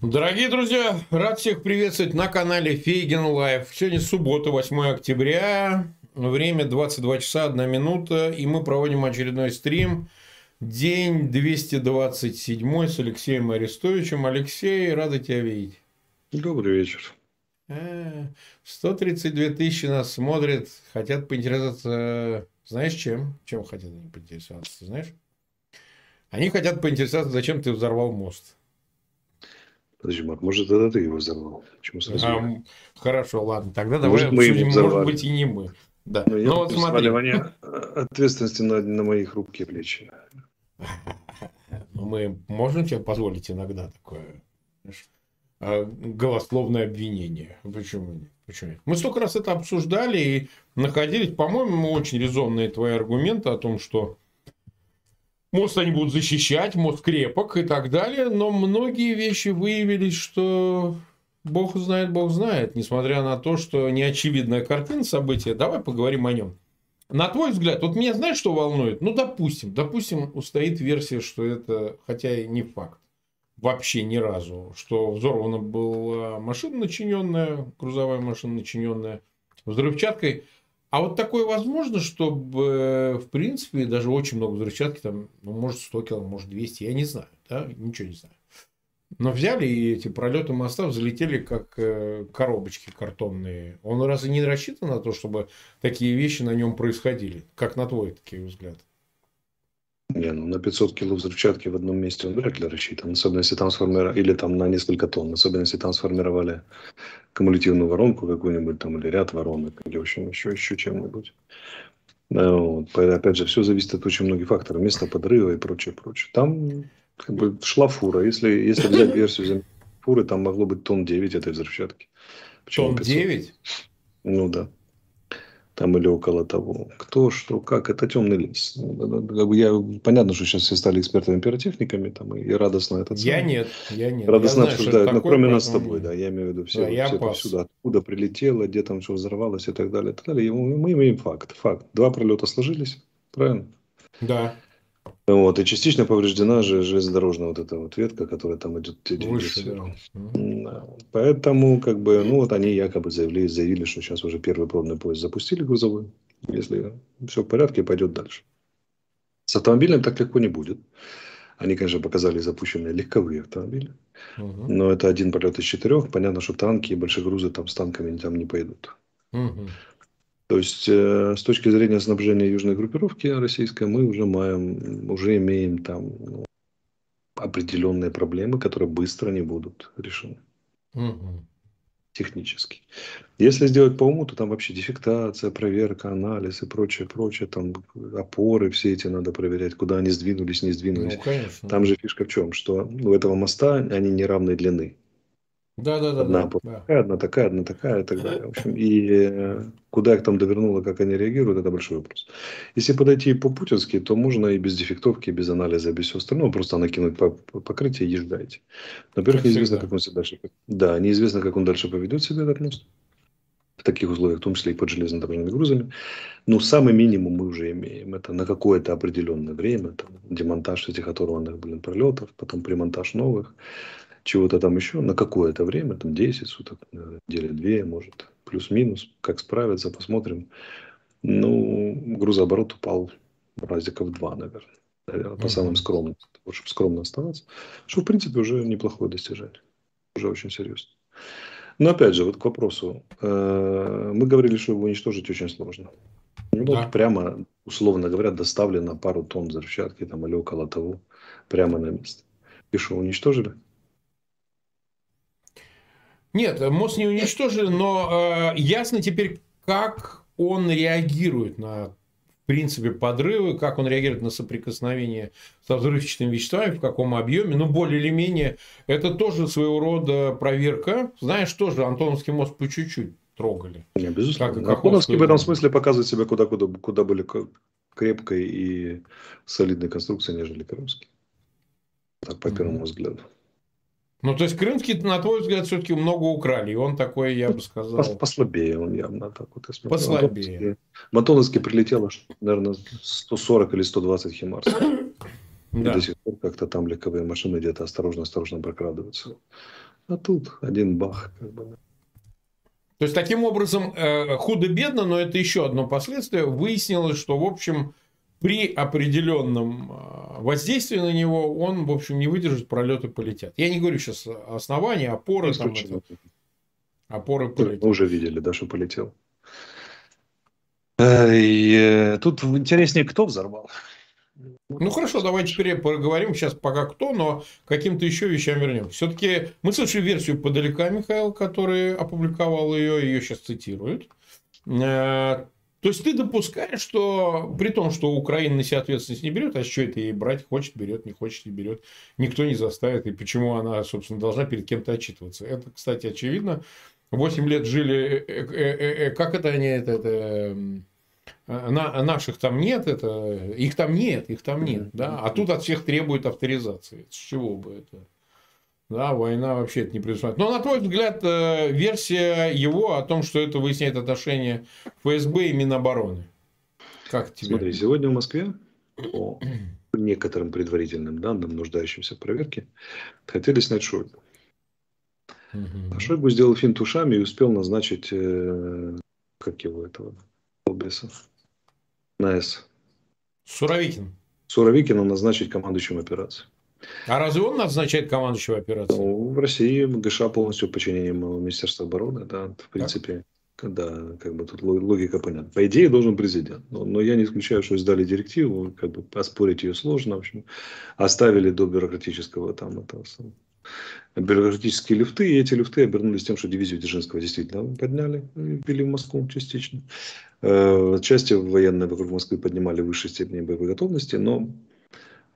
Дорогие друзья, рад всех приветствовать на канале Фейгин Live. Сегодня суббота, 8 октября, время 22 часа 1 минута, и мы проводим очередной стрим. День 227 с Алексеем Арестовичем. Алексей, рада тебя видеть. Добрый вечер. 132 э, тысячи нас смотрят, хотят поинтересоваться, знаешь чем? Чем хотят они поинтересоваться, знаешь? Они хотят поинтересоваться, зачем ты взорвал мост. Подожди, Марк, может, это ты его взорвал? Почему сразу? А, хорошо, ладно. Тогда давай может, мы обсудим, может быть, и не мы. Да. Но, ну, Но вот смотри. ответственности на, на мои хрупкие плечи. Ну, мы можем тебе позволить иногда такое а, голословное обвинение. Почему нет? Почему нет? Мы столько раз это обсуждали и находились, по-моему, очень резонные твои аргументы о том, что Мост они будут защищать, мост крепок и так далее, но многие вещи выявились, что Бог знает, Бог знает, несмотря на то, что неочевидная картина события. Давай поговорим о нем. На твой взгляд, вот меня знаешь, что волнует? Ну, допустим, допустим, устоит версия, что это, хотя и не факт, вообще ни разу, что взорвана была машина начиненная, грузовая машина начиненная взрывчаткой – а вот такое возможно, чтобы, в принципе, даже очень много взрывчатки, там, ну, может, 100 килограмм, может, 200, я не знаю, да, ничего не знаю. Но взяли и эти пролеты моста взлетели как э, коробочки картонные. Он разве не рассчитан на то, чтобы такие вещи на нем происходили? Как на твой такие взгляд? Не, ну на 500 кило взрывчатки в одном месте он вряд ли рассчитан. Особенно если там сформировали, или там на несколько тонн. Особенно если там сформировали кумулятивную воронку какую-нибудь там, или ряд воронок, или в общем еще, еще чем-нибудь. Вот. Опять же, все зависит от очень многих факторов. Место подрыва и прочее, прочее. Там как бы шла фура. Если, если взять версию фуры, там могло быть тонн 9 этой взрывчатки. Почему тонн 9? Ну да там или около того. Кто, что, как, это темный лес. Ну, я, понятно, что сейчас все стали экспертами-пиротехниками, там, и радостно это Я нет, я нет. Радостно я обсуждают, но кроме нас с тобой, да, я имею в виду все, да, все повсюду, откуда прилетело, где там что взорвалось и так далее, и так далее. И мы, мы имеем факт, факт. Два пролета сложились, правильно? Да. Вот, и частично повреждена же железнодорожная вот эта вот ветка, которая там идет Выше, да. Да. Поэтому, как бы, ну вот они якобы заявили, заявили, что сейчас уже первый пробный поезд запустили грузовой. Если все в порядке, пойдет дальше. С автомобилем так легко не будет. Они, конечно, показали запущенные легковые автомобили. Угу. Но это один полет из четырех. Понятно, что танки и большие грузы там с танками там не пойдут. Угу. То есть, э, с точки зрения снабжения южной группировки российской, мы уже, маем, уже имеем там ну, определенные проблемы, которые быстро не будут решены. Угу. Технически. Если сделать по уму, то там вообще дефектация, проверка, анализ и прочее, прочее. Там опоры все эти надо проверять, куда они сдвинулись, не сдвинулись. Ну, конечно. Там же фишка в чем, что у этого моста они неравной длины. Да, да, да. Одна да, такая, да. одна такая, одна такая и так далее. В общем, и э, куда их там довернуло, как они реагируют, это большой вопрос. Если подойти по-путински, то можно и без дефектовки, и без анализа, без всего остального, просто накинуть покрытие и езжайте. Во-первых, неизвестно, как он себя дальше Да, неизвестно, как он дальше поведет себя, этот мост. В таких условиях, в том числе и под железнодорожными грузами. Но самый минимум мы уже имеем. Это на какое-то определенное время, там, демонтаж этих оторванных блин, пролетов, потом примонтаж новых чего-то там еще на какое-то время, там 10 суток, недели две, может, плюс-минус, как справиться, посмотрим. Ну, грузооборот упал разика в два, наверное, наверное по самым скромным, чтобы скромно оставаться, что, в принципе, уже неплохое достижение, уже очень серьезно. Но, опять же, вот к вопросу, э, мы говорили, что его уничтожить очень сложно. Ну, да. вот прямо, условно говоря, доставлено пару тонн взрывчатки там или около того, прямо на место. И что, уничтожили? Нет, мост не уничтожили, но э, ясно теперь, как он реагирует на в принципе подрывы, как он реагирует на соприкосновение со взрывчатыми веществами, в каком объеме, ну более или менее это тоже своего рода проверка. Знаешь, тоже Антоновский мост по чуть-чуть трогали. Не, безусловно. Как Антоновский в этом смысле показывает себя куда, куда, куда более крепкой и солидной конструкцией, нежели Крымский. Так, по первому mm-hmm. взгляду. Ну, то есть Крымский, на твой взгляд, все-таки много украли. И он такой, я бы сказал... Послабее он явно так вот. Если Послабее. Матоновский прилетело, наверное, 140 или 120 химарсов. Да. И до сих пор как-то там легковые машины где-то осторожно-осторожно прокрадываются. А тут один бах. Как бы. То есть, таким образом, э, худо-бедно, но это еще одно последствие, выяснилось, что, в общем, при определенном э, воздействии на него он, в общем, не выдержит, пролеты полетят. Я не говорю сейчас основания, опоры. Там, это, опоры полетят. Мы уже видели, да, что полетел. Э, и тут интереснее, кто взорвал. Ну хорошо, давайте теперь поговорим сейчас пока кто, но каким-то еще вещам вернемся. Все-таки мы слышали версию подалека Михаил, который опубликовал ее, ее сейчас цитируют. Э, то есть ты допускаешь, что при том, что Украина на себя ответственность не берет, а что это ей брать, хочет берет, не хочет не берет, никто не заставит, и почему она, собственно, должна перед кем-то отчитываться. Это, кстати, очевидно. Восемь лет жили, э, э, как это они, это, это а, на, наших там нет, это, их там нет, их там нет, да, а тут от всех требуют авторизации. С чего бы это? Да, война вообще это не предусматривает. Но, на твой взгляд, э, версия его о том, что это выясняет отношения ФСБ и Минобороны. Как тебе? Смотри, сегодня в Москве по некоторым предварительным данным, нуждающимся в проверке, хотели снять Шойгу. Угу. А Шойгу сделал финт ушами и успел назначить, э, как его этого, Колбесов на С. Суровикин. Суровикина назначить командующим операцией. А разве он назначает командующего операцией? Ну, в России ГШ полностью подчинением Министерства обороны, да, в принципе. Так? Да, как бы тут логика понятна. По идее должен президент. Но, но я не исключаю, что издали директиву, как бы оспорить ее сложно. В общем, оставили до бюрократического там этого бюрократические люфты, и эти люфты обернулись тем, что дивизию Дзержинского действительно подняли ввели в Москву частично. Э, части военные вокруг Москвы поднимали в высшей степени боевой готовности, но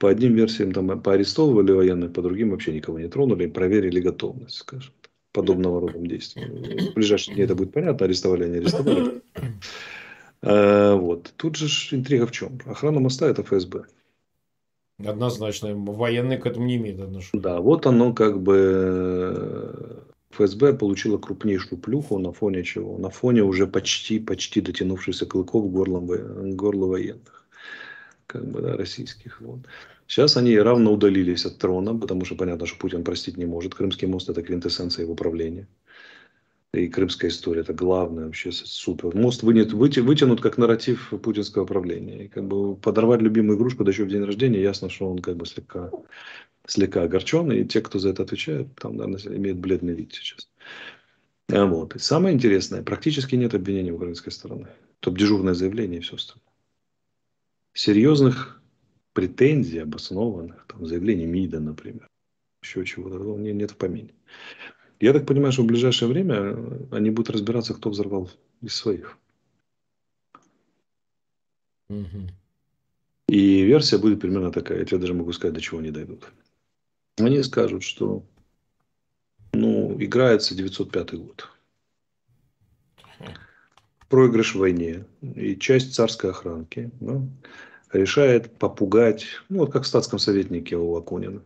по одним версиям там поарестовывали военных, по другим вообще никого не тронули, проверили готовность, скажем, подобного рода действий. В ближайшие дни это будет понятно, арестовали, они арестовали. Э, вот. Тут же интрига в чем? Охрана моста – это ФСБ. Однозначно. Военные к этому не имеют отношения. Да, вот оно как бы э, ФСБ получила крупнейшую плюху на фоне чего? На фоне уже почти, почти дотянувшихся клыков горлом, горло военных. Как бы, да, российских. Вот. Сейчас они равно удалились от трона, потому что понятно, что Путин простить не может. Крымский мост – это квинтэссенция его правления и крымская история. Это главное вообще супер. Мост вынят, выти, вытянут как нарратив путинского правления. И как бы подорвать любимую игрушку, да еще в день рождения, ясно, что он как бы слегка, слегка огорчен. И те, кто за это отвечает, там, наверное, имеют бледный вид сейчас. А вот. И самое интересное, практически нет обвинений украинской стороны. Топ дежурное заявление и все остальное. Серьезных претензий обоснованных, там, заявлений МИДа, например, еще чего-то, нет в помине. Я так понимаю, что в ближайшее время они будут разбираться, кто взорвал из своих. Угу. И версия будет примерно такая. Я тебе даже могу сказать, до чего они дойдут. Они скажут, что ну, играется 905 год. Проигрыш в войне. И часть царской охранки ну, решает попугать, ну вот как в статском советнике у Акунина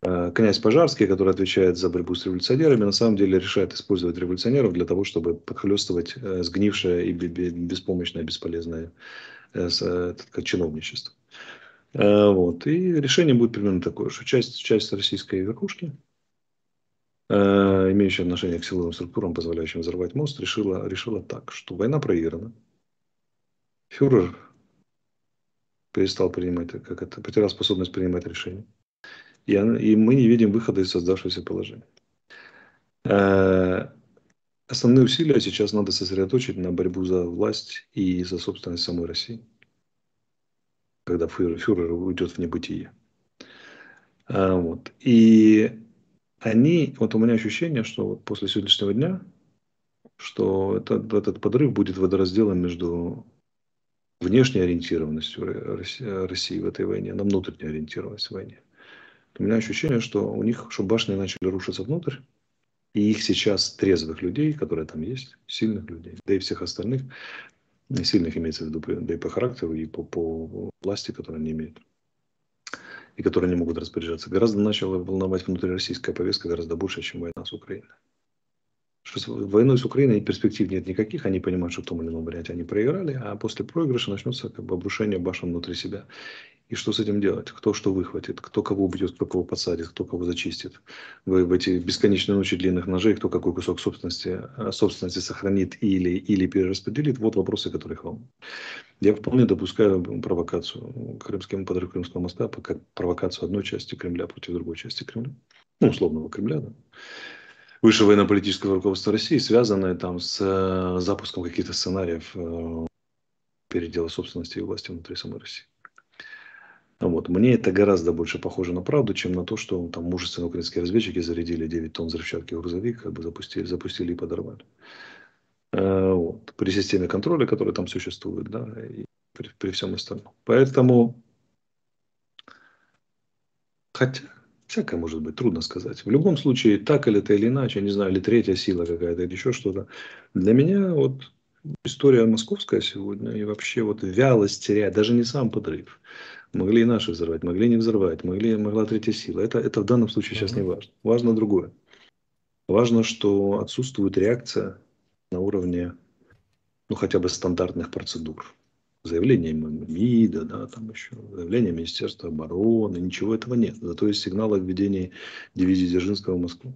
Э, князь Пожарский, который отвечает за борьбу с революционерами, на самом деле решает использовать революционеров для того, чтобы подхлестывать э, сгнившее и беспомощное, бесполезное э, чиновничество. Вот. И решение будет примерно такое, что часть, часть российской верхушки, имеющая отношение к силовым структурам, позволяющим взорвать мост, решила, решила так, что война проиграна. Фюрер перестал принимать, как это, потерял способность принимать решения и, и мы не видим выхода из создавшегося положения. Э, основные усилия сейчас надо сосредоточить на борьбу за власть и за собственность самой России, когда фюрер, фюрер уйдет в небытие. Э, вот. И они, вот у меня ощущение, что после сегодняшнего дня, что этот, этот подрыв будет водоразделом между внешней ориентированностью России в этой войне на внутреннюю ориентированность в войне у меня ощущение, что у них, что башни начали рушиться внутрь, и их сейчас трезвых людей, которые там есть, сильных людей, да и всех остальных, сильных имеется в виду, да и по характеру, и по, по власти, которые они имеют, и которые не могут распоряжаться, гораздо начала волновать внутрироссийская повестка гораздо больше, чем война с Украиной. Что войной с Украиной перспектив нет никаких, они понимают, что в том или ином варианте они проиграли, а после проигрыша начнется как бы обрушение башен внутри себя. И что с этим делать? Кто что выхватит, кто кого убьет, кто кого подсадит, кто кого зачистит в, в эти бесконечные ночи длинных ножей, кто какой кусок собственности, э, собственности сохранит или, или перераспределит. Вот вопросы, которые их волнуют. Я вполне допускаю провокацию крымским подрыв Крымского моста, как провокацию одной части Кремля против другой части Кремля. Ну, условного Кремля, да выше военно-политического руководства России, связанное там с э, запуском каких-то сценариев э, передела собственности и власти внутри самой России. Вот. Мне это гораздо больше похоже на правду, чем на то, что там мужественные украинские разведчики зарядили 9 тонн взрывчатки в грузовик, как бы запустили, запустили и подорвали. Э, вот. При системе контроля, которая там существует, да, и при, при всем остальном. Поэтому, хотя, всякое может быть, трудно сказать. В любом случае, так или это или иначе, не знаю, или третья сила какая-то, или еще что-то. Для меня вот история московская сегодня и вообще вот вялость терять, даже не сам подрыв. Могли и наши взорвать, могли не взорвать, могли, могла третья сила. Это, это в данном случае сейчас не важно. Важно другое. Важно, что отсутствует реакция на уровне ну, хотя бы стандартных процедур. Заявление МИДа, да, там еще, заявление Министерства обороны, ничего этого нет. Зато есть сигналы о введении дивизии Дзержинского в Москву.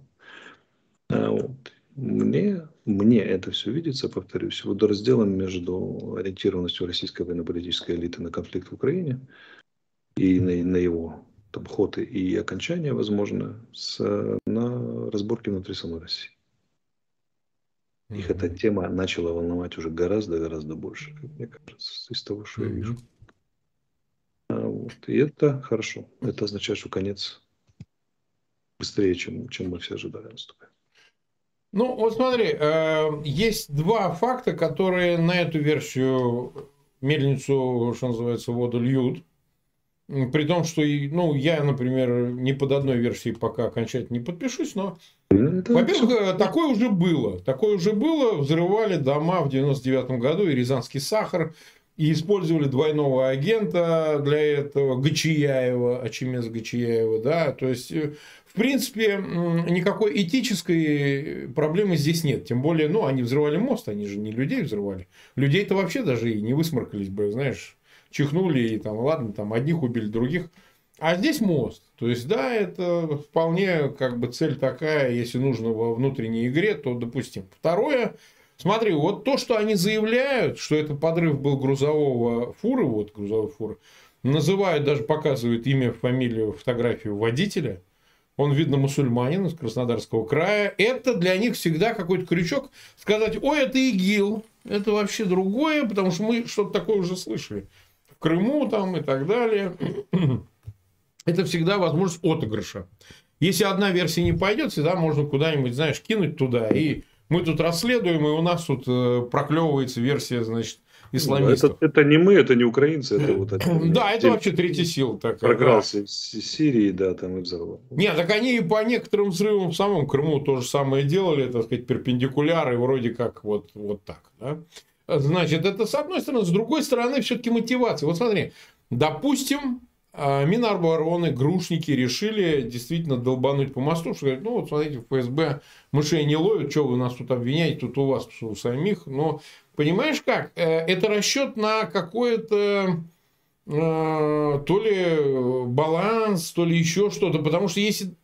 А вот. Мне, мне это все видится, повторюсь, водоразделом между ориентированностью российской военно-политической элиты на конфликт в Украине и на, на его там, ход и окончание, возможно, с, на разборке внутри самой России. Их эта тема начала волновать уже гораздо-гораздо больше, как мне кажется, из того, что я вижу. А вот. И это хорошо. Это означает, что конец быстрее, чем, чем мы все ожидали наступает. Ну, вот смотри, э, есть два факта, которые на эту версию мельницу, что называется, воду льют. При том, что ну, я, например, ни под одной версией пока окончательно не подпишусь, но, ну, во-первых, э, такое уже было. Такое уже было. Взрывали дома в 99 году и Рязанский сахар. И использовали двойного агента для этого, Гачияева, Ачимец Гачияева, да, то есть э, в принципе, никакой этической проблемы здесь нет. Тем более, ну, они взрывали мост, они же не людей взрывали. Людей-то вообще даже и не высморкались бы, знаешь, чихнули и там, ладно, там одних убили, других. А здесь мост. То есть, да, это вполне как бы цель такая, если нужно во внутренней игре, то допустим. Второе, смотри, вот то, что они заявляют, что это подрыв был грузового фуры, вот грузовой фуры, называют, даже показывают имя, фамилию, фотографию водителя – он, видно, мусульманин из Краснодарского края, это для них всегда какой-то крючок сказать, ой, это ИГИЛ, это вообще другое, потому что мы что-то такое уже слышали. В Крыму там и так далее. Это всегда возможность отыгрыша. Если одна версия не пойдет, всегда можно куда-нибудь, знаешь, кинуть туда. И мы тут расследуем, и у нас тут э, проклевывается версия, значит, исламистов. Это, это не мы, это не украинцы, это вот Да, это вообще третья сила такая. Програлся из Сирии, да, там и взорвал. Нет, так они и по некоторым взрывам в самом Крыму то же самое делали, так сказать, перпендикуляры, вроде как вот, вот так. Да? Значит, это с одной стороны. С другой стороны, все-таки мотивация. Вот смотри, допустим, а, Минобороны, грушники решили действительно долбануть по мосту, что говорят, ну вот смотрите, в ФСБ мышей не ловят, что вы нас тут обвиняете, тут у вас у самих. Но понимаешь как? Э, это расчет на какое-то э, то ли баланс, то ли еще что-то. Потому что если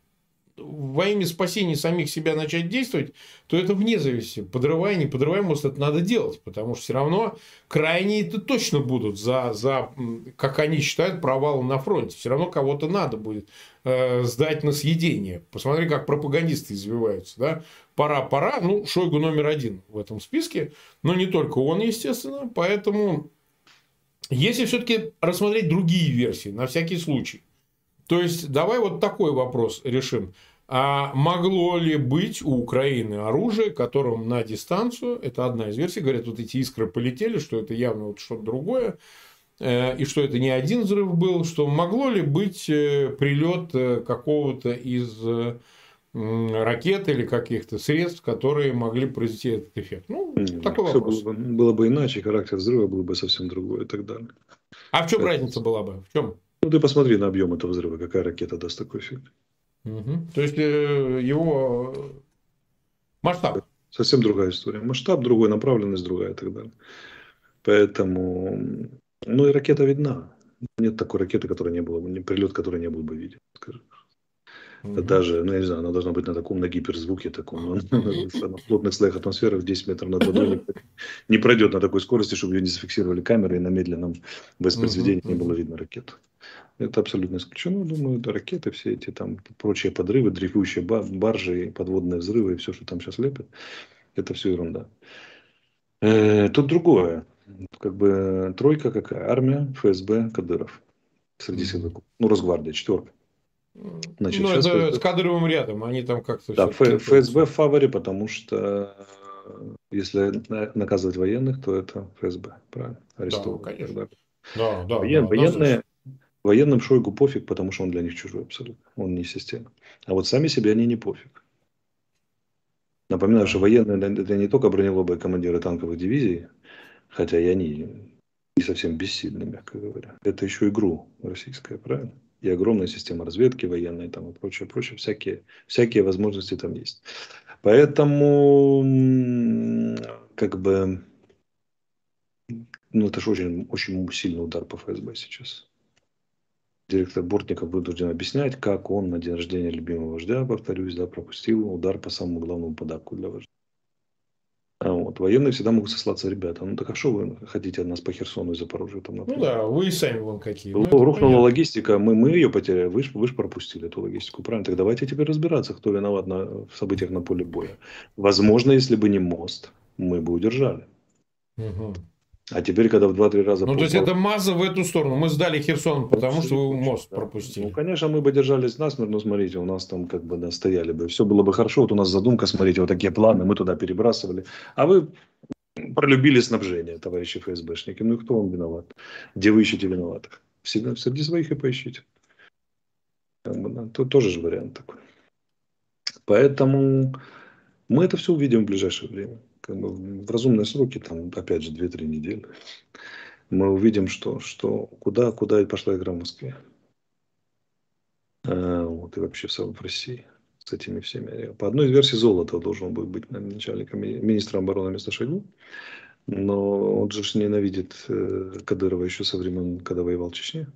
во имя спасения самих себя начать действовать, то это вне зависимости. Подрывая, не подрывая мост, это надо делать. Потому что все равно крайние это точно будут за, за, как они считают, провалом на фронте. Все равно кого-то надо будет э, сдать на съедение. Посмотри, как пропагандисты извиваются. Да? Пора, пора. Ну, Шойгу номер один в этом списке. Но не только он, естественно. Поэтому, если все-таки рассмотреть другие версии, на всякий случай – то есть, давай вот такой вопрос решим. А могло ли быть у Украины оружие, которым на дистанцию, это одна из версий, говорят, вот эти искры полетели, что это явно вот что-то другое, э, и что это не один взрыв был, что могло ли быть э, прилет э, какого-то из ракет или каких-то средств, которые могли произвести этот эффект. Ну, Нет, такой вопрос. Было бы, было бы иначе, характер взрыва был бы совсем другой и так далее. А в чем это... разница была бы? В чем? Ну, ты посмотри на объем этого взрыва, какая ракета даст такой эффект. Угу. То есть, э, его масштаб. Совсем другая история. Масштаб другой, направленность другая и так далее. Поэтому, ну и ракета видна. Нет такой ракеты, которая не была бы, прилет, который не был бы виден, скажем. Угу. Даже, ну, я не знаю, она должна быть на таком, на гиперзвуке таком, на плотных слоях атмосферы в 10 метров над водой не пройдет на такой скорости, чтобы ее не зафиксировали камеры и на медленном воспроизведении не было видно ракету. Это абсолютно исключено. Думаю, это ракеты, все эти там прочие подрывы, дрейфующие баржи, подводные взрывы и все, что там сейчас лепят, это все ерунда. Э, тут другое. Как бы тройка какая? Армия, ФСБ, Кадыров. Среди силовиков. Ну, Росгвардия, четверка. Значит, ну, это ФСБ... с кадровым рядом, они там как-то... Да, ФСБ в фаворе, потому что э, если наказывать военных, то это ФСБ, правильно? Арестовывать. Да, конечно. Да, да, Воен, да, военные, военным Шойгу пофиг, потому что он для них чужой абсолютно. Он не система. А вот сами себе они не пофиг. Напоминаю, что военные это не только бронелобые командиры танковых дивизий, хотя и они не совсем бессильны, мягко говоря. Это еще игру российская, правильно? И огромная система разведки военной там и прочее, прочее, всякие, всякие возможности там есть. Поэтому, как бы, ну, это же очень, очень сильный удар по ФСБ сейчас. Директор Бортников вынужден объяснять, как он на день рождения любимого вождя, повторюсь, да, пропустил удар по самому главному подарку для вождя. А вот. Военные всегда могут сослаться, ребята, ну так а что вы хотите от нас по Херсону и Запорожью? Там, например? ну да, вы сами вон какие. Ну, Рухнула понятно. логистика, мы, мы ее потеряли, вы же вы пропустили эту логистику, правильно? Так давайте теперь разбираться, кто виноват на, в событиях на поле боя. Возможно, если бы не мост, мы бы удержали. Угу. А теперь, когда в 2-3 раза... Ну, то есть, это маза в эту сторону. Мы сдали Херсон, потому что вы мост да. пропустили. Ну, конечно, мы бы держались насмерть, но смотрите, у нас там как бы да, стояли бы. Все было бы хорошо. Вот у нас задумка, смотрите, вот такие планы, мы туда перебрасывали. А вы пролюбили снабжение, товарищи ФСБшники. Ну, кто вам виноват? Где вы ищете виноватых? Всегда среди своих и поищите. Как бы, да, тут тоже же вариант такой. Поэтому мы это все увидим в ближайшее время как бы в разумные сроки, там, опять же, 2-3 недели, мы увидим, что, что куда, куда пошла игра в Москве. А, вот, и вообще в России с этими всеми. По одной из версий Золото должен был быть начальником министра обороны вместо Шойгу. Но он же ненавидит э, Кадырова еще со времен, когда воевал в Чечне.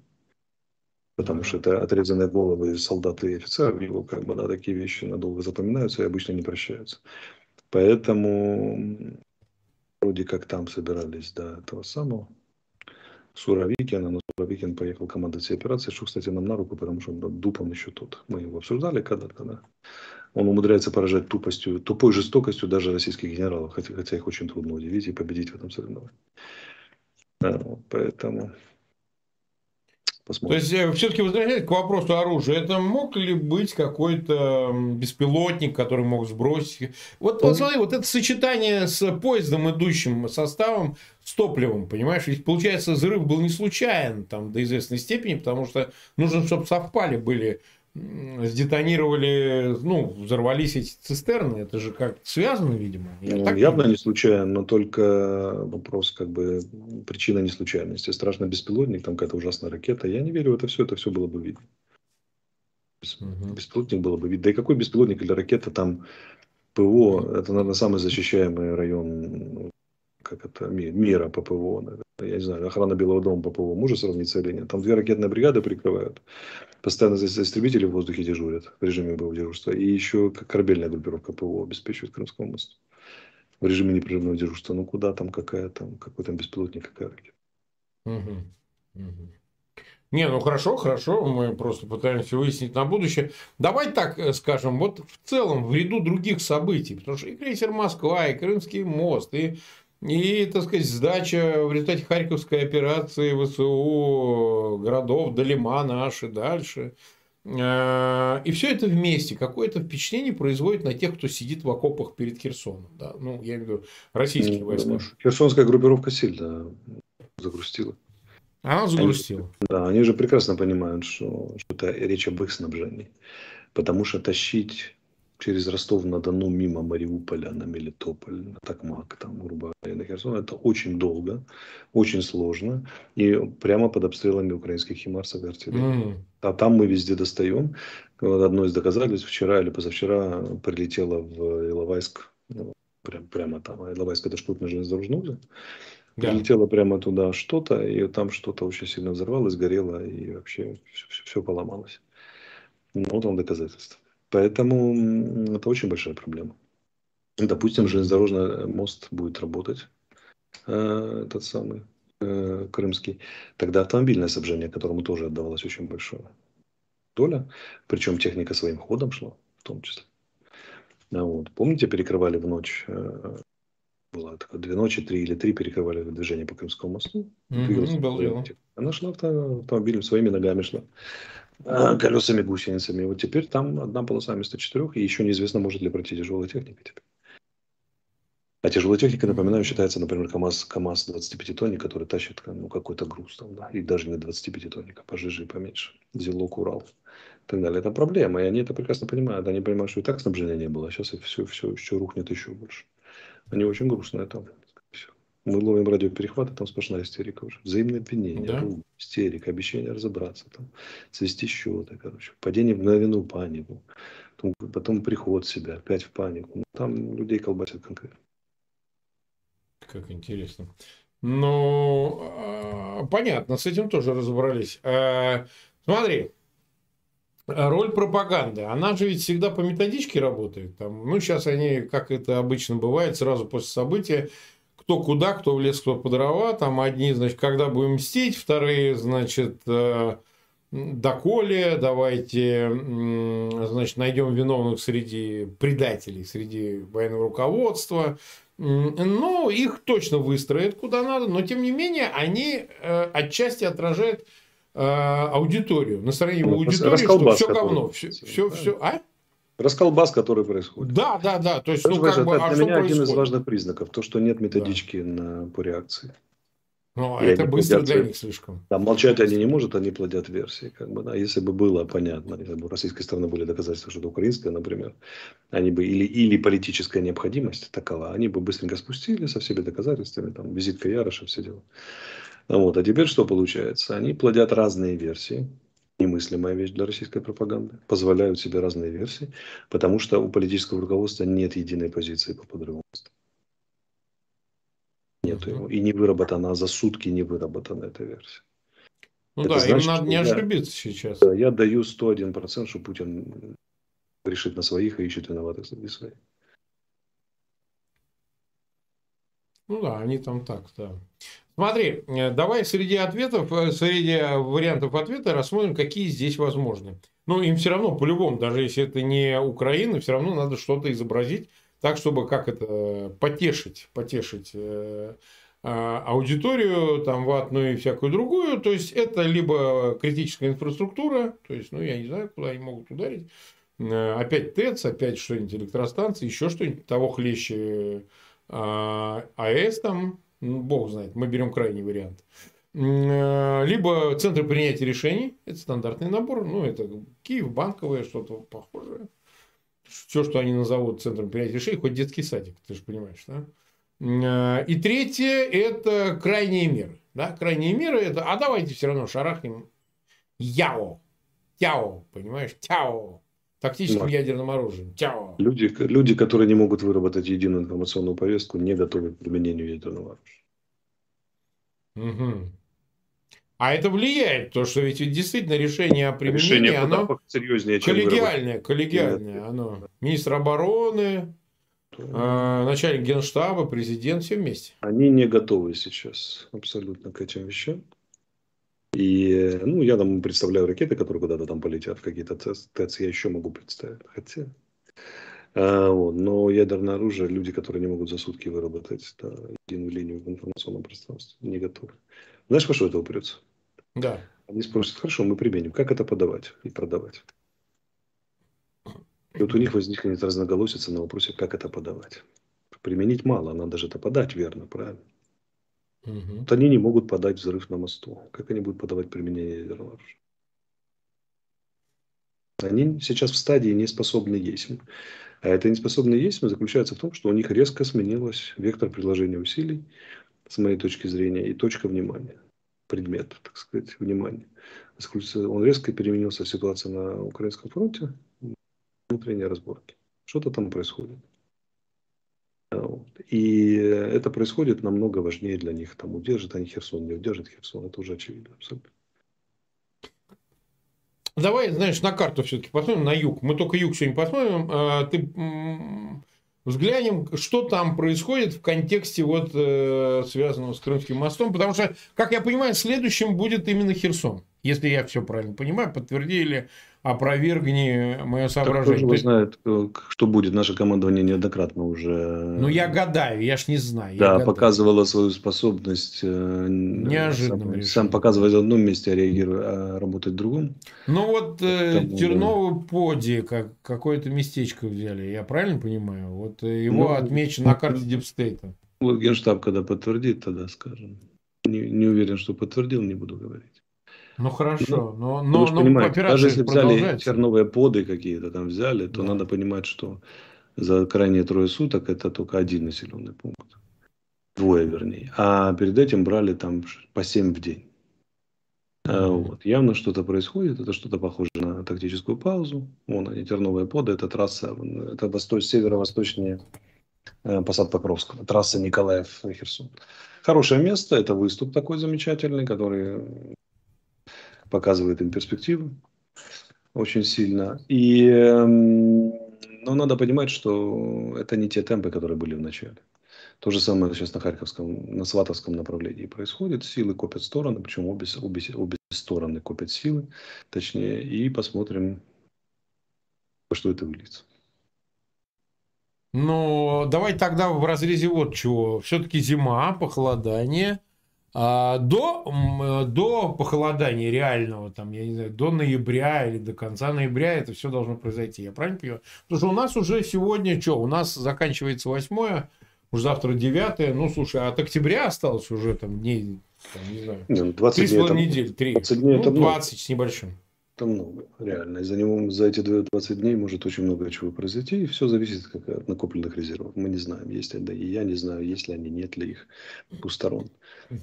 Потому что это отрезанные головы солдат и офицеров. Его как бы, да, такие вещи надолго запоминаются и обычно не прощаются. Поэтому вроде как там собирались до этого самого Суровикина, но Суровикин поехал командовать всей операцией, что, кстати, нам на руку, потому что он дупом еще тот. Мы его обсуждали когда-то, да. Он умудряется поражать тупостью, тупой жестокостью даже российских генералов, хотя, хотя их очень трудно удивить и победить в этом соревновании. Да, поэтому Посмотрим. То есть, э, все-таки возвращаясь к вопросу оружия, это мог ли быть какой-то беспилотник, который мог сбросить? Вот, вот смотри, вот это сочетание с поездом, идущим составом, с топливом, понимаешь? Ведь, получается, взрыв был не случайен там, до известной степени, потому что нужно, чтобы совпали были сдетонировали, ну, взорвались эти цистерны, это же как связано, видимо. ну, так явно не случайно, но только вопрос, как бы, причина не случайности. Страшно беспилотник, там какая-то ужасная ракета. Я не верю в это все, это все было бы видно. Угу. Беспилотник было бы видно. Да и какой беспилотник или ракета там ПВО, это, наверное, самый защищаемый район как это, мира по ПВО. Наверное. Я не знаю, охрана Белого дома по ПВО может сравниться или нет. Там две ракетные бригады прикрывают. Постоянно истребители в воздухе дежурят в режиме боевого дежурства. И еще корабельная группировка ПВО обеспечивает Крымскому мосту. В режиме непрерывного дежурства. Ну куда там, какая там, какой там беспилотник, какая ракета. Не, ну хорошо, хорошо, мы просто пытаемся выяснить на будущее. Давай так э, скажем, вот в целом в ряду других событий, потому что и крейсер Москва, и Крымский мост, и и, так сказать, сдача в результате Харьковской операции ВСУ городов Далима наши дальше. Э, и все это вместе какое-то впечатление производит на тех, кто сидит в окопах перед Херсоном. Да? Ну, я имею в виду российские ну, войска. Херсонская группировка сильно загрустила. Она загрустила. Они, да, они же прекрасно понимают, что, что это речь об их снабжении. Потому что тащить через Ростов-на-Дону мимо Мариуполя на Мелитополь, на Токмак, там, грубо говоря, на Херсон. Это очень долго, очень сложно. И прямо под обстрелами украинских химарсов и артиллерии. Mm. А там мы везде достаем. Одно из доказательств, вчера или позавчера прилетело в Иловайск, ну, прям, прямо там. А Иловайск это штутный железнодорожный узел. Да. Прилетело прямо туда что-то, и там что-то очень сильно взорвалось, горело, и вообще все, все, все поломалось. Ну, вот вам доказательство. Поэтому это очень большая проблема. Допустим, железнодорожный мост будет работать, э, этот самый э, крымский. Тогда автомобильное снабжение, которому тоже отдавалось очень большое доля, причем техника своим ходом шла в том числе. А вот. Помните, перекрывали в ночь, э, было такое, две ночи, три или три перекрывали движение по Крымскому мосту. Mm-hmm, Она шла авто, автомобилем, своими ногами шла, колесами, гусеницами. Вот теперь там одна полоса вместо четырех, и еще неизвестно, может ли пройти тяжелая техника теперь. А тяжелая техника, напоминаю, считается, например, КАМАЗ, КАМАЗ 25 тонник, который тащит ну, какой-то груз там, да, и даже не 25 тонника, пожиже и поменьше. Зелок, Урал и так далее. Это проблема, и они это прекрасно понимают. Они понимают, что и так снабжения не было, а сейчас все, все еще рухнет еще больше. Они очень грустные там. Мы ловим радиоперехваты, там сплошная истерика уже. Взаимные обвинения, да? истерика, обещание разобраться, там, свести счеты, короче. Падение в мгновенную панику. Потом, потом приход себя, опять в панику. Ну, там людей колбасят конкретно. Как интересно. Ну, а, понятно, с этим тоже разобрались. А, смотри, роль пропаганды, она же ведь всегда по методичке работает. Там, ну, сейчас они, как это обычно бывает, сразу после события, кто куда, кто в лес, кто по дрова. Там одни, значит, когда будем мстить, вторые, значит, э, доколе, давайте, значит, найдем виновных среди предателей, среди военного руководства. Ну, их точно выстроят куда надо, но тем не менее они э, отчасти отражают э, аудиторию, настроение ну, аудитории, что все говно, все, все, все, а? Расколбас, который происходит. Да, да, да. То есть, ну, как бы, это а для меня один из важных признаков, то, что нет методички да. на, по реакции. Ну, а это быстро плодят, для них слишком. Да, молчать они не могут, они плодят версии. Как бы, да. Если бы было понятно, если бы у российской стороны были доказательства, что это украинская, например, они бы или, или политическая необходимость такова, они бы быстренько спустили со всеми доказательствами, там, визитка Яроша, все дела. Вот. А теперь что получается? Они плодят разные версии, немыслимая вещь для российской пропаганды, позволяют себе разные версии, потому что у политического руководства нет единой позиции по подрыву моста. Нет его. И не выработана, а за сутки не выработана эта версия. Ну Это да, значит, им надо не ошибиться я, сейчас. Я даю 101%, что Путин решит на своих и ищет виноватых среди своих. Ну да, они там так, да. Смотри, э, давай среди ответов, э, среди вариантов ответа рассмотрим, какие здесь возможны. Ну, им все равно, по-любому, даже если это не Украина, все равно надо что-то изобразить так, чтобы как это потешить, потешить э, а, аудиторию, там, ватную и всякую другую. То есть, это либо критическая инфраструктура, то есть, ну, я не знаю, куда они могут ударить. Опять ТЭЦ, опять что-нибудь электростанции, еще что-нибудь того хлеще а, АЭС там, ну, бог знает, мы берем крайний вариант. Э, либо центры принятия решений, это стандартный набор, ну, это Киев, банковое, что-то похожее. Все, что они назовут центром принятия решений, хоть детский садик, ты же понимаешь, да? Э, и третье – это крайние меры. Да? Крайние меры – это, а давайте все равно шарахнем яо, тяо, понимаешь, тяо, тактическим да. ядерным оружием. Тяо. Люди, люди, которые не могут выработать единую информационную повестку, не готовы к применению ядерного оружия. Угу. А это влияет, то что ведь действительно решение о применении, решение оно серьезнее, чем коллегиальное, коллегиальное, оно. Министр обороны, э, начальник генштаба, президент, все вместе. Они не готовы сейчас абсолютно к этим вещам. И, ну, я там представляю ракеты, которые куда-то там полетят какие-то ТЭЦ, я еще могу представить. Хотя, а, вот, но ядерное оружие, люди, которые не могут за сутки выработать да, единую линию в информационном пространстве, не готовы. Знаешь, во что это упрется? Да. Они спросят, хорошо, мы применим, как это подавать и продавать? И вот у них возникнет разноголосица на вопросе, как это подавать. Применить мало, надо же это подать верно, правильно? Угу. Вот они не могут подать взрыв на мосту. Как они будут подавать применение ядерного оружия? Они сейчас в стадии неспособны есть. А эта неспособность есть заключается в том, что у них резко сменилось вектор предложения усилий, с моей точки зрения, и точка внимания, предмет, так сказать, внимания. Он резко переменился в ситуации на Украинском фронте, внутренние разборки. Что-то там происходит. И это происходит намного важнее для них. Там удержат они Херсон, не удержат Херсон. Это уже очевидно абсолютно. Давай, знаешь, на карту все-таки посмотрим, на юг. Мы только юг сегодня посмотрим. А, ты взглянем, что там происходит в контексте вот э, связанного с Крымским мостом, потому что, как я понимаю, следующим будет именно Херсон, если я все правильно понимаю, подтвердили опровергни мое соображение. Кто же знает, что будет. Наше командование неоднократно уже... Ну, я гадаю, я ж не знаю. Да, показывало свою способность... Э, Неожиданно. Сам, сам показывать в одном месте, а реагировать, а работать в другом. Ну, вот э, Терновый поди, как какое-то местечко взяли, я правильно понимаю? Вот э, его ну, отмечено на карте Дипстейта. Вот Генштаб, когда подтвердит, тогда скажем. Не, не уверен, что подтвердил, не буду говорить. Ну хорошо, но, но, но понимаете, даже если взяли черновые поды какие-то там взяли, то да. надо понимать, что за крайние трое суток это только один населенный пункт. Двое, вернее. А перед этим брали там по 7 в день. Mm-hmm. Вот. Явно что-то происходит, это что-то похоже на тактическую паузу. Вон они, терновые поды, это трасса, это восточь, северо-восточнее э, посад Покровского, трасса Николаев-Херсон. Хорошее место, это выступ такой замечательный, который показывает им перспективы очень сильно. И, эм, но надо понимать, что это не те темпы, которые были в начале. То же самое сейчас на Харьковском, на Сватовском направлении происходит. Силы копят стороны, причем обе, обе, обе стороны копят силы, точнее, и посмотрим, что это выльется. Ну, давай тогда в разрезе вот чего. Все-таки зима, похолодание. А, до, до похолодания реального, там, я не знаю, до ноября или до конца ноября это все должно произойти. Я правильно понимаю? Потому что у нас уже сегодня что? У нас заканчивается восьмое, уже завтра девятое. Ну, слушай, от октября осталось уже там дней, там, не знаю, ну, три с половиной недели, три. 20 дней ну, это 20 много. с небольшим. Это много, реально. И за него за эти 20 дней может очень много чего произойти. И все зависит как от накопленных резервов. Мы не знаем, есть ли, да и я не знаю, есть ли они, нет ли их у сторон.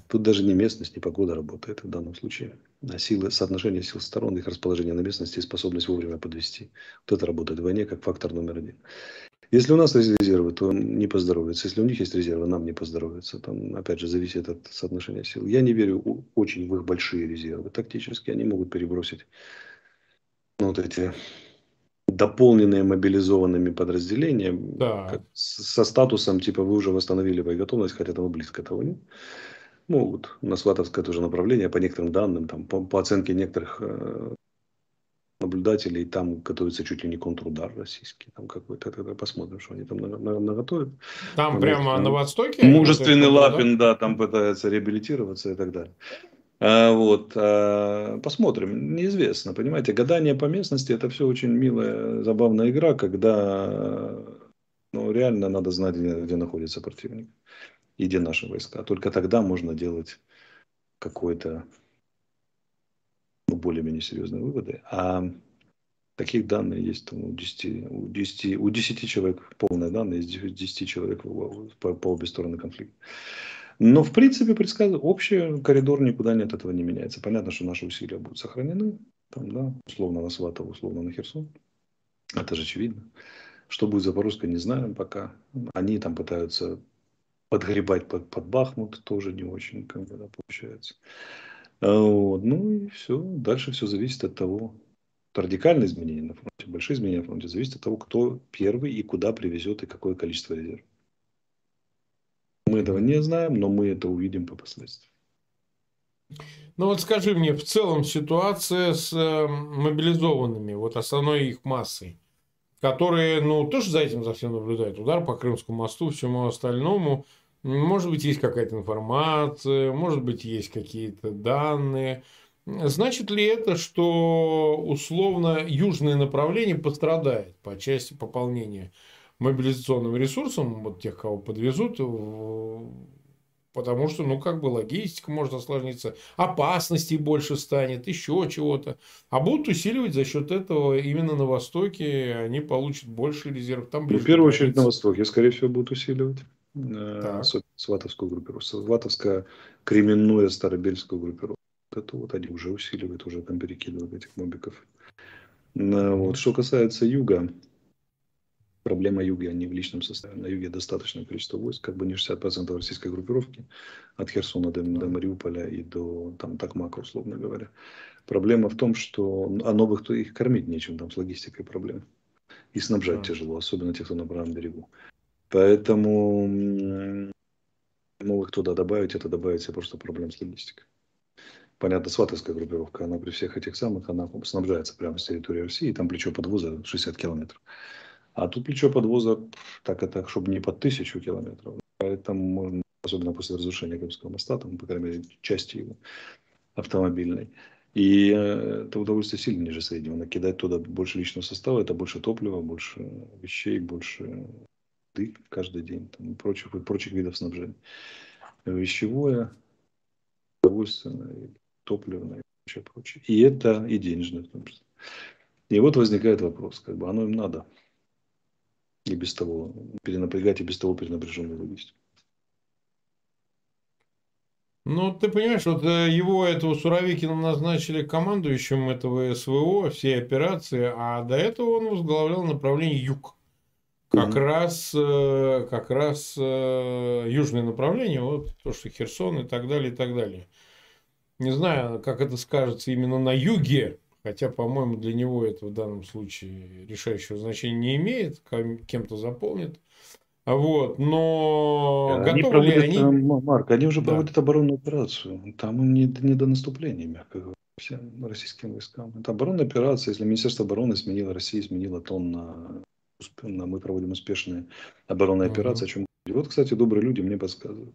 Тут даже не местность, не погода работает в данном случае. А силы, соотношение сил сторон, их расположение на местности и способность вовремя подвести. Вот это работает в войне как фактор номер один. Если у нас есть резервы, то не поздоровится. Если у них есть резервы, нам не поздоровится. Там, опять же, зависит от соотношения сил. Я не верю очень в их большие резервы. Тактически они могут перебросить ну, вот эти дополненные мобилизованными подразделениями да. со статусом типа вы уже восстановили боеготовность, хотя там близко того нет. Могут. На Сватовское тоже направление, по некоторым данным, там, по, по оценке некоторых э, наблюдателей, там готовится чуть ли не контрудар российский. Там какой-то, тогда посмотрим, что они там наготовят. Там, там прямо есть, на Востоке? Мужественный Лапин, да? да, там пытается реабилитироваться и так далее. А, вот, а, посмотрим, неизвестно, понимаете, гадание по местности это все очень милая, забавная игра, когда ну, реально надо знать, где, где находится противник и где наши войска. Только тогда можно делать какой-то ну, более-менее серьезные выводы. А таких данных есть там, у, 10, у, 10, у 10 человек полные данные, из 10 человек по, по обе стороны конфликта. Но, в принципе, предсказываю, общий коридор никуда не от этого не меняется. Понятно, что наши усилия будут сохранены. Там, да, условно на Сватово, условно на Херсон. Это же очевидно. Что будет Запорожская, не знаем пока. Они там пытаются подгребать под, под Бахмут, тоже не очень, как бы, да, получается. А, вот. Ну и все. Дальше все зависит от того, радикальные изменения на фронте, большие изменения на фронте, зависит от того, кто первый и куда привезет и какое количество резервов. Мы этого не знаем, но мы это увидим по последствиям. Ну вот скажи мне, в целом ситуация с э, мобилизованными, вот основной их массой, которые, ну, тоже за этим за всем наблюдают. Удар по Крымскому мосту, всему остальному. Может быть, есть какая-то информация, может быть, есть какие-то данные. Значит ли это, что условно южное направление пострадает по части пополнения мобилизационным ресурсом, вот тех, кого подвезут, потому что, ну, как бы логистика может осложниться, опасностей больше станет, еще чего-то. А будут усиливать за счет этого именно на Востоке, они получат больше резерв. Там ну, в первую очередь на Востоке, скорее всего, будут усиливать. Э, особенно сватовскую группировку. Сватовская кременную старобельскую группировку. Это вот они уже усиливают, уже там перекидывают этих мобиков. Вот. Что касается юга, Проблема юга не в личном составе. На юге достаточное количество войск, как бы не 60% российской группировки, от Херсона до, до Мариуполя и до там, Такмака, условно говоря. Проблема в том, что а новых то их кормить нечем, там с логистикой проблемы. И снабжать да. тяжело, особенно тех, кто на правом берегу. Поэтому новых туда добавить, это добавить просто проблем с логистикой. Понятно, сватовская группировка, она при всех этих самых, она снабжается прямо с территории России, там плечо подвоза 60 километров. А тут плечо подвоза так и так, чтобы не под тысячу километров. Поэтому особенно после разрушения Крымского моста, там, по крайней мере, части его автомобильной. И э, это удовольствие сильно ниже среднего. Накидать туда больше личного состава, это больше топлива, больше вещей, больше еды каждый день там, и прочих, и прочих видов снабжения. Вещевое, удовольственное, топливное и прочее, прочее. И это и денежное в том числе. И вот возникает вопрос, как бы оно им надо и без того перенапрягать и без того перенапряженную логистику. Ну, ты понимаешь, вот э, его, этого Суровикина, назначили командующим этого СВО, всей операции, а до этого он возглавлял направление Юг. Как mm-hmm. раз, э, как раз э, южное направление, вот то, что Херсон и так далее, и так далее. Не знаю, как это скажется именно на юге, Хотя, по-моему, для него это в данном случае решающего значения не имеет, кем-то заполнит. Вот, но они готовы проводят, ли они... Марк, они уже да. проводят оборонную операцию. Там им не, не до наступления, мягко говоря, всем российским войскам. Это оборонная операция. Если Министерство обороны сменило Россию, сменило тон на мы проводим успешные оборонные uh-huh. операции, о чем вот, кстати, добрые люди мне подсказывают.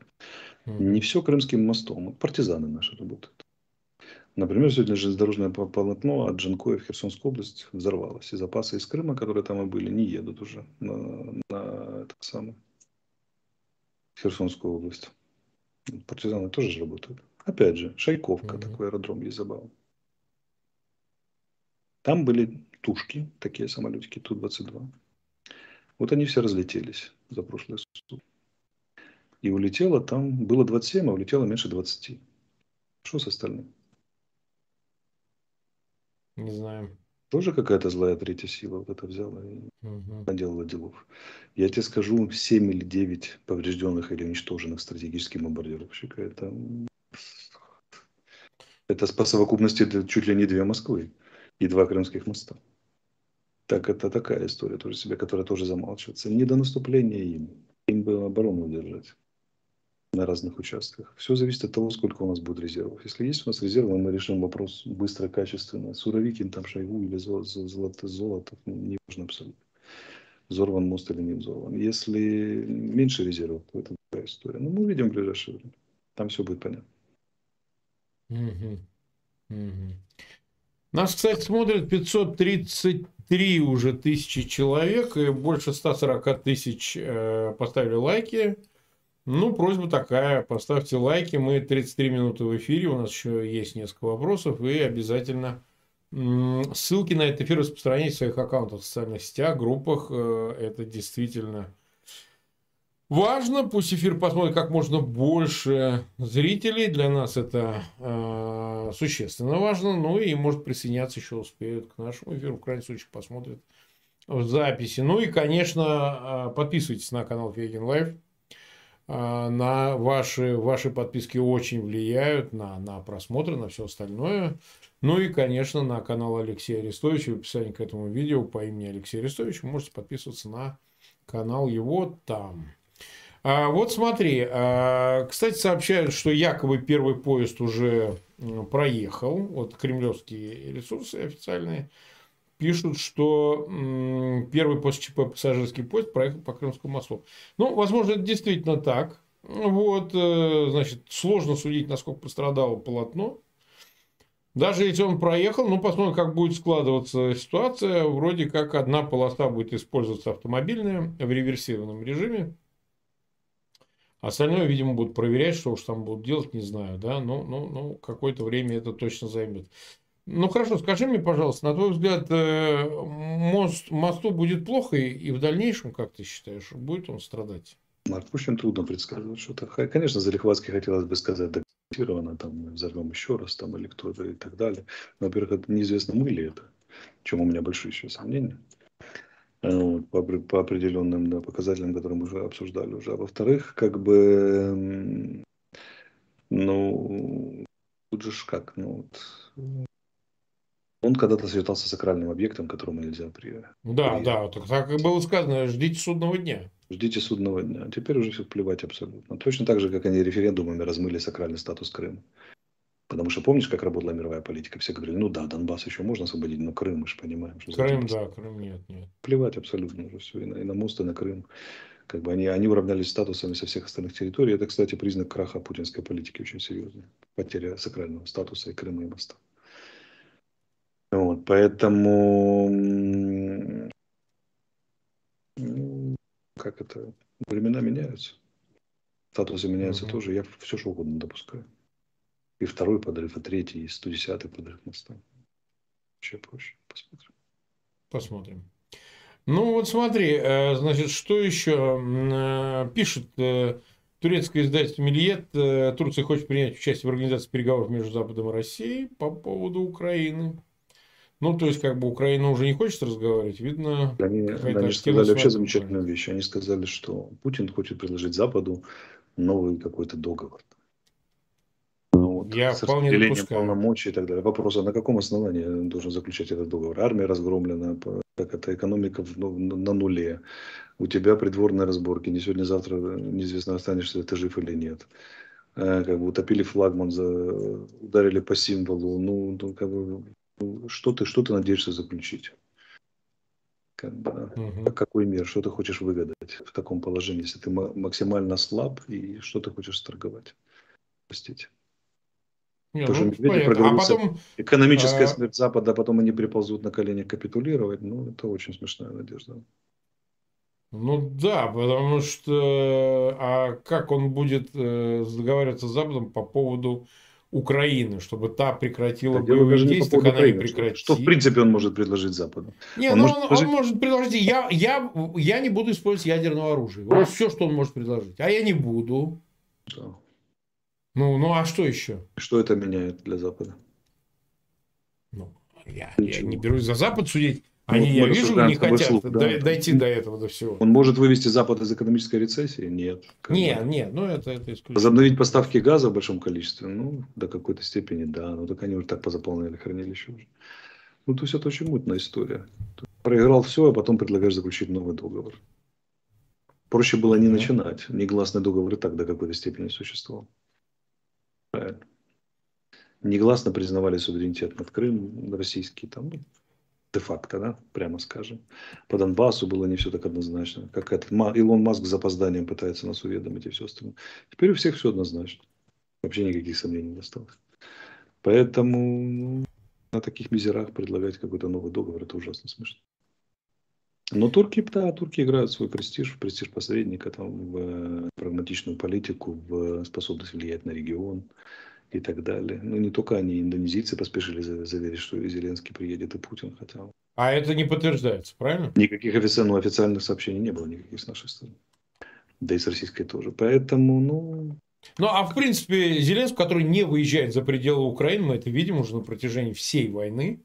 Uh-huh. Не все Крымским мостом, партизаны наши работают. Например, сегодня железнодорожное полотно от Джанкоя в Херсонскую область взорвалось. И запасы из Крыма, которые там и были, не едут уже на, на это самое, Херсонскую область. Партизаны тоже же работают. Опять же, Шайковка, mm-hmm. такой аэродром есть забавный. Там были тушки, такие самолетики Ту-22. Вот они все разлетелись за прошлые сутки. И улетело там, было 27, а улетело меньше 20. Что с остальным? Не знаю. Тоже какая-то злая третья сила вот это взяла и угу. наделала делов. Я тебе скажу, 7 или 9 поврежденных или уничтоженных стратегических бомбардировщиков. Это, это по совокупности это чуть ли не две Москвы и два крымских моста. Так это такая история тоже себе, которая тоже замалчивается. Не до наступления им. Им бы оборону удержать на разных участках. Все зависит от того, сколько у нас будет резервов. Если есть у нас резервы, мы решим вопрос быстро, качественно. Суровикин, там Шойгу или золото, золото, не важно абсолютно. Взорван мост или не взорван. Если меньше резервов, то это другая история. Но мы увидим в ближайшее время. Там все будет понятно. Угу. Угу. Нас, кстати, смотрят 533 уже тысячи человек, и больше 140 тысяч э, поставили лайки. Ну, просьба такая, поставьте лайки, мы 33 минуты в эфире, у нас еще есть несколько вопросов, и обязательно ссылки на этот эфир распространяйте в своих аккаунтах в социальных сетях, группах, э, это действительно важно, пусть эфир посмотрит как можно больше зрителей, для нас это э, существенно важно, ну и может присоединяться еще успеют к нашему эфиру, в крайнем случае посмотрят в записи. Ну и, конечно, э, подписывайтесь на канал Фейгин Live. А, на ваши, ваши подписки очень влияют на, на просмотры, на все остальное. Ну и, конечно, на канал Алексея Арестовича. В описании к этому видео по имени Алексей Арестович вы можете подписываться на канал его там. А, вот смотри, а, кстати, сообщают, что якобы первый поезд уже проехал. Вот кремлевские ресурсы официальные пишут, что первый после ЧП пассажирский поезд проехал по Крымскому мосту. Ну, возможно, это действительно так. Вот, э, значит, сложно судить, насколько пострадало полотно. Даже если он проехал, ну, посмотрим, как будет складываться ситуация. Вроде как одна полоса будет использоваться автомобильная в реверсированном режиме. Остальное, видимо, будут проверять, что уж там будут делать, не знаю, да, но, но, но какое-то время это точно займет. Ну хорошо, скажи мне, пожалуйста, на твой взгляд, э, мост, мосту будет плохо и, и в дальнейшем, как ты считаешь, будет он страдать? Марк, очень трудно предсказывать что-то. Конечно, за Залихватски хотелось бы сказать документированно, там, взорвем еще раз, там, или кто-то и так далее. Но, во-первых, это неизвестно, мы ли это, чем у меня большие еще сомнения. По, по определенным да, показателям, которые мы уже обсуждали уже. А во-вторых, как бы, ну, тут же как, ну, вот, он когда-то считался сакральным объектом, которому нельзя при... Да, при... да, так, так и было сказано, ждите судного дня. Ждите судного дня. Теперь уже все плевать абсолютно. Точно так же, как они референдумами размыли сакральный статус Крыма. Потому что помнишь, как работала мировая политика? Все говорили, ну да, Донбасс еще можно освободить, но Крым, мы же понимаем. Что Крым, да, Крым нет, нет. Плевать абсолютно уже все. И на, и на мост, и на Крым. Как бы они, они уравнялись статусами со всех остальных территорий. Это, кстати, признак краха путинской политики очень серьезный. Потеря сакрального статуса и Крыма, и моста. Вот, поэтому, как это, времена меняются. Статусы меняются угу. тоже. Я все что угодно допускаю. И второй подрыв, и третий, и 110-й подрыв моста. Вообще проще. Посмотрим. Посмотрим. Ну вот смотри, э, значит, что еще э, пишет э, турецкое издательство Мильет. Турция хочет принять участие в организации переговоров между Западом и Россией по поводу Украины. Ну, то есть, как бы Украина уже не хочет разговаривать, видно. Они, они сказали вообще замечательную вещь. Они сказали, что Путин хочет предложить Западу новый какой-то договор. Вот, Я с вполне допускаю. полномочий и так далее. Вопрос, а на каком основании должен заключать этот договор? Армия разгромлена, как это экономика ну, на нуле. У тебя придворные разборки. Не сегодня, завтра неизвестно, останешься ты жив или нет. Э, как бы утопили флагман, за, ударили по символу. Ну, ну как бы что ты, что ты надеешься заключить? Как бы, угу. Какой мир, что ты хочешь выгадать в таком положении, если ты максимально слаб и что ты хочешь торговать? Простите. Не, Тоже ну, а потом, экономическая а... смерть Запада, а потом они приползут на колени капитулировать. Ну, это очень смешная надежда. Ну да, потому что а как он будет э, договариваться с Западом по поводу Украины, чтобы та прекратила да, боевые действия, она Украины, прекратит. Что, в принципе он может предложить Западу? Не, он, ну, может, он, предложить... он может предложить, я, я, я не буду использовать ядерное оружие. Вот все, что он может предложить. А я не буду. Да. Ну, ну а что еще? Что это меняет для Запада? Ну, я, я не берусь за Запад судить. Они, я вижу, не хотят слух, да. дойти до этого, до всего. Он может вывести Запад из экономической рецессии? Нет. Нет, нет, ну это, это исключительно. Возобновить поставки газа в большом количестве? Ну, до какой-то степени, да. Ну, так они уже так позаполняли хранилище уже. Ну, то есть это очень мутная история. Проиграл все, а потом предлагаешь заключить новый договор. Проще было не начинать. Негласный договор и так до какой-то степени существовал. Негласно признавали суверенитет над Крымом российский. Там, ну, де-факто, да, прямо скажем. По Донбассу было не все так однозначно. Как этот Илон Маск с запозданием пытается нас уведомить и все остальное. Теперь у всех все однозначно. Вообще никаких сомнений не осталось. Поэтому на таких мизерах предлагать какой-то новый договор, это ужасно смешно. Но турки, да, турки играют свой престиж, престиж посредника, там, в э, прагматичную политику, в способность влиять на регион и так далее. Ну, не только они, индонезийцы поспешили заверить, что Зеленский приедет, и Путин хотел. А это не подтверждается, правильно? Никаких официальных, ну, официальных сообщений не было никаких с нашей стороны. Да и с российской тоже. Поэтому, ну... Ну, а в принципе, Зеленский, который не выезжает за пределы Украины, мы это видим уже на протяжении всей войны,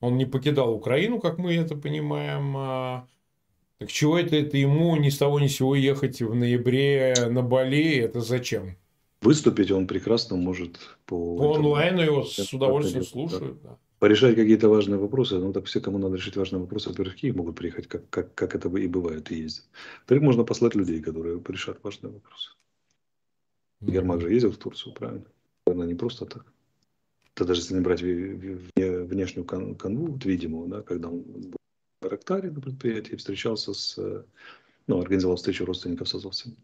он не покидал Украину, как мы это понимаем. А... Так чего это, это ему ни с того ни с сего ехать в ноябре на Бали? Это зачем? Выступить он прекрасно может по... По онлайну его с удовольствием слушают. Да. Порешать какие-то важные вопросы. Ну, так все, кому надо решить важные вопросы, во-первых, в Киев могут приехать, как, как, как это и бывает, и ездят. Во-вторых, можно послать людей, которые решат важные вопросы. Герман же ездил в Турцию, правильно? Наверное, не просто так. Это даже если брать внешнюю канву, вот, видимую, да, когда он был в Рактаре на предприятии, встречался с, ну, организовал встречу родственников с азовцами.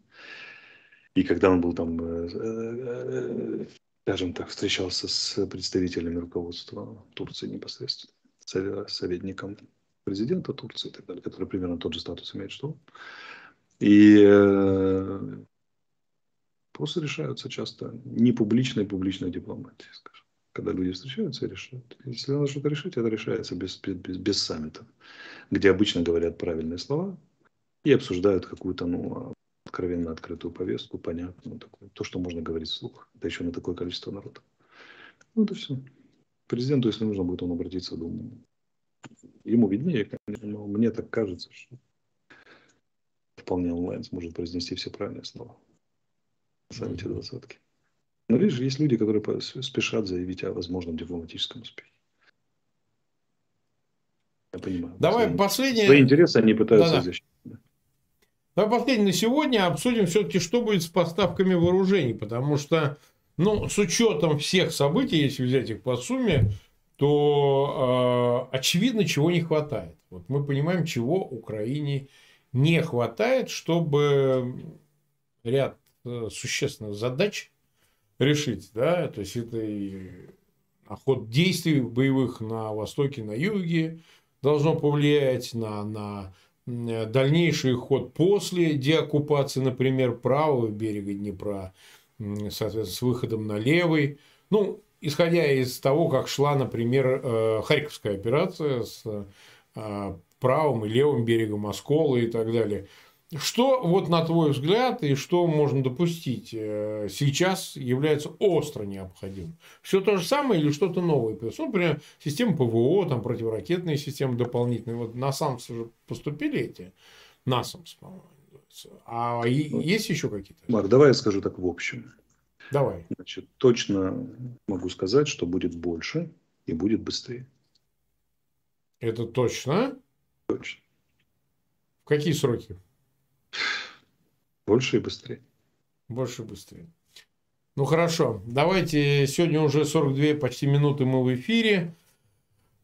И когда он был там, э, э, скажем так, встречался с представителями руководства Турции непосредственно, советником президента Турции и так далее, который примерно тот же статус имеет, что И э, просто решаются часто не публичной, публичной дипломатией, скажем. Когда люди встречаются и решают. Если надо что-то решить, это решается без, без, без саммита, где обычно говорят правильные слова и обсуждают какую-то ну, откровенно открытую повестку, понятную, такую, то, что можно говорить вслух. Да еще на такое количество народа. Ну, это все. Президенту, если нужно будет, он обратиться, думаю, ему виднее, конечно, но мне так кажется, что вполне онлайн сможет произнести все правильные слова. Сами эти двадцатки. Но видишь, есть люди, которые спешат заявить о возможном дипломатическом успехе. Я понимаю. Давай свои, последнее. Свои интересы они пытаются Да-да. защитить. Давай последнее на сегодня обсудим все-таки, что будет с поставками вооружений, потому что, ну, с учетом всех событий, если взять их по сумме, то э, очевидно, чего не хватает. Вот мы понимаем, чего Украине не хватает, чтобы ряд э, существенных задач решить. Да? То есть это и ход действий боевых на востоке, на юге должно повлиять на, на дальнейший ход после деоккупации, например, правого берега Днепра, соответственно, с выходом на левый. Ну, исходя из того, как шла, например, э, Харьковская операция с э, правым и левым берегом Оскола и так далее. Что, вот на твой взгляд, и что можно допустить, э, сейчас является остро необходимым? Все то же самое или что-то новое? Ну, например, система ПВО, там, противоракетные системы дополнительные. Вот на САМС уже поступили эти? НАСАМС, по-моему. А есть еще какие-то? Марк, давай я скажу так в общем. Давай. Значит, точно могу сказать, что будет больше и будет быстрее. Это точно? Точно. В какие сроки? Больше и быстрее. Больше и быстрее. Ну хорошо, давайте сегодня уже 42 почти минуты мы в эфире.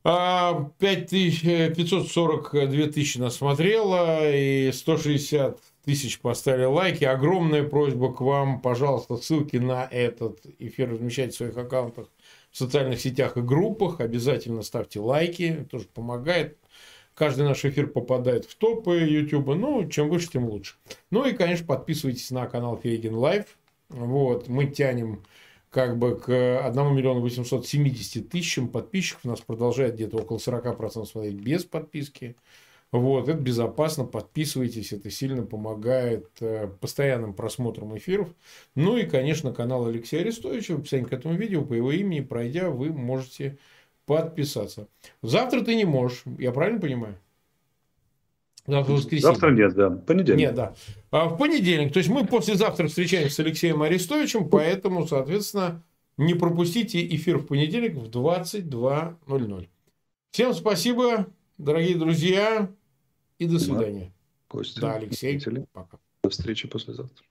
542 тысячи нас смотрело и 160 тысяч поставили лайки. Огромная просьба к вам, пожалуйста, ссылки на этот эфир размещайте в своих аккаунтах в социальных сетях и группах. Обязательно ставьте лайки, тоже помогает. Каждый наш эфир попадает в топы YouTube. Ну, чем выше, тем лучше. Ну и, конечно, подписывайтесь на канал Фейгин Лайв. Вот, мы тянем как бы к 1 миллиону 870 тысячам подписчиков. Нас продолжает где-то около 40% смотреть без подписки. Вот, это безопасно, подписывайтесь, это сильно помогает э, постоянным просмотрам эфиров. Ну и, конечно, канал Алексея Арестовича, в описании к этому видео, по его имени, пройдя, вы можете подписаться. Завтра ты не можешь, я правильно понимаю? Завтра воскресенье. Завтра нет, да. Понедельник. Нет, да. А в понедельник. То есть мы послезавтра встречаемся с Алексеем Арестовичем, поэтому, соответственно, не пропустите эфир в понедельник в 22.00. Всем спасибо, дорогие друзья, и до свидания. Костя, да, Алексей. Пока. До встречи послезавтра.